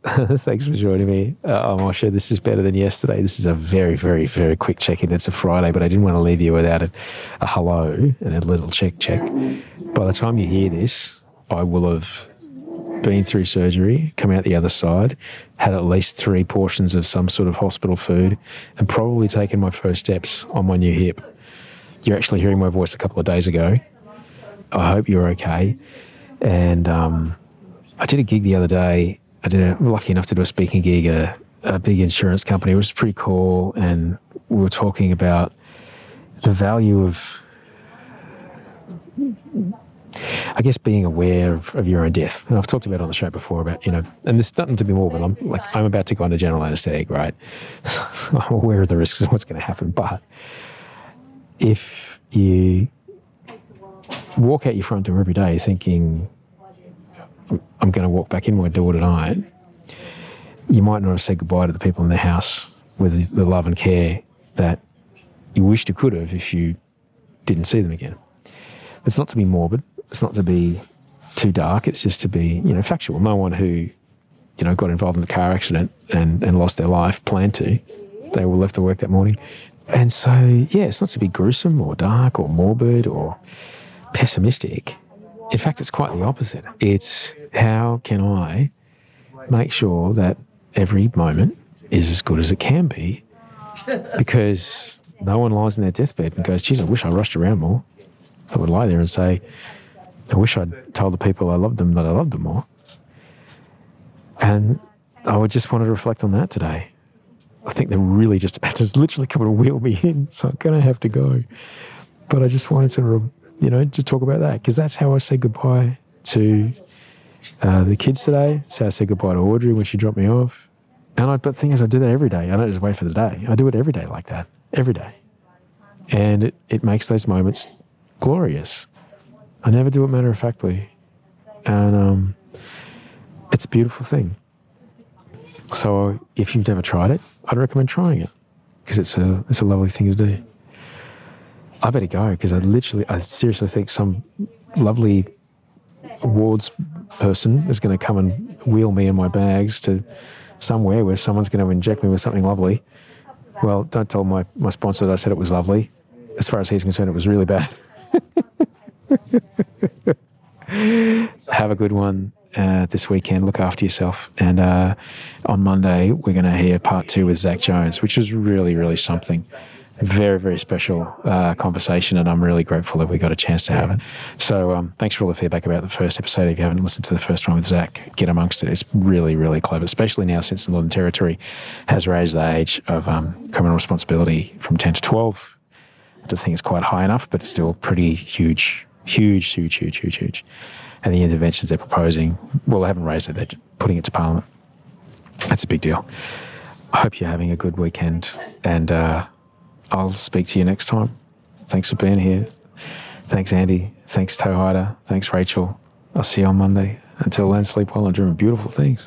Thanks for joining me. Uh, I'm Osher. This is better than yesterday. This is a very, very, very quick check in. It's a Friday, but I didn't want to leave you without a, a hello and a little check check. By the time you hear this, I will have been through surgery, come out the other side, had at least three portions of some sort of hospital food, and probably taken my first steps on my new hip. You're actually hearing my voice a couple of days ago. I hope you're okay. And um, I did a gig the other day I did a, lucky enough to do a speaking gig at a, a big insurance company. It was pretty cool, and we were talking about the value of, I guess, being aware of, of your own death. And I've talked about it on the show before about you know, and this nothing to be morbid. I'm like I'm about to go into general anaesthetic, right? so I'm aware of the risks of what's going to happen, but if you walk out your front door every day thinking I'm going to walk back in my door tonight, you might not have said goodbye to the people in the house with the love and care that you wished you could have if you didn't see them again. It's not to be morbid. It's not to be too dark. It's just to be, you know, factual. No one who, you know, got involved in a car accident and, and lost their life planned to. They all left to work that morning. And so, yeah, it's not to be gruesome or dark or morbid or pessimistic. In fact, it's quite the opposite. It's how can I make sure that every moment is as good as it can be? Because no one lies in their deathbed and goes, geez, I wish I rushed around more. I would lie there and say, I wish I'd told the people I loved them that I loved them more. And I would just want to reflect on that today. I think they're really just about to literally come and wheel me in, so I'm going to have to go. But I just wanted to you know, to talk about that because that's how I say goodbye to uh, the kids today. So I say goodbye to Audrey when she dropped me off. And I, but the thing is, I do that every day. I don't just wait for the day. I do it every day like that, every day. And it, it makes those moments glorious. I never do it matter of factly. And um, it's a beautiful thing. So if you've never tried it, I'd recommend trying it because it's a, it's a lovely thing to do. I better go because I literally, I seriously think some lovely awards person is going to come and wheel me in my bags to somewhere where someone's going to inject me with something lovely. Well, don't tell my, my sponsor that I said it was lovely. As far as he's concerned, it was really bad. Have a good one uh, this weekend. Look after yourself. And uh, on Monday, we're going to hear part two with Zach Jones, which is really, really something very, very special uh, conversation, and I'm really grateful that we got a chance to have it. So, um, thanks for all the feedback about the first episode. If you haven't listened to the first one with Zach, get amongst it. It's really, really clever, especially now since the Northern Territory has raised the age of um, criminal responsibility from 10 to 12. I don't think it's quite high enough, but it's still pretty huge, huge, huge, huge, huge, huge. And the interventions they're proposing, well, they haven't raised it, they're putting it to Parliament. That's a big deal. I hope you're having a good weekend and, uh, I'll speak to you next time. Thanks for being here. Thanks, Andy. Thanks, Toe Hider. Thanks, Rachel. I'll see you on Monday. Until then, sleep well and dream of beautiful things.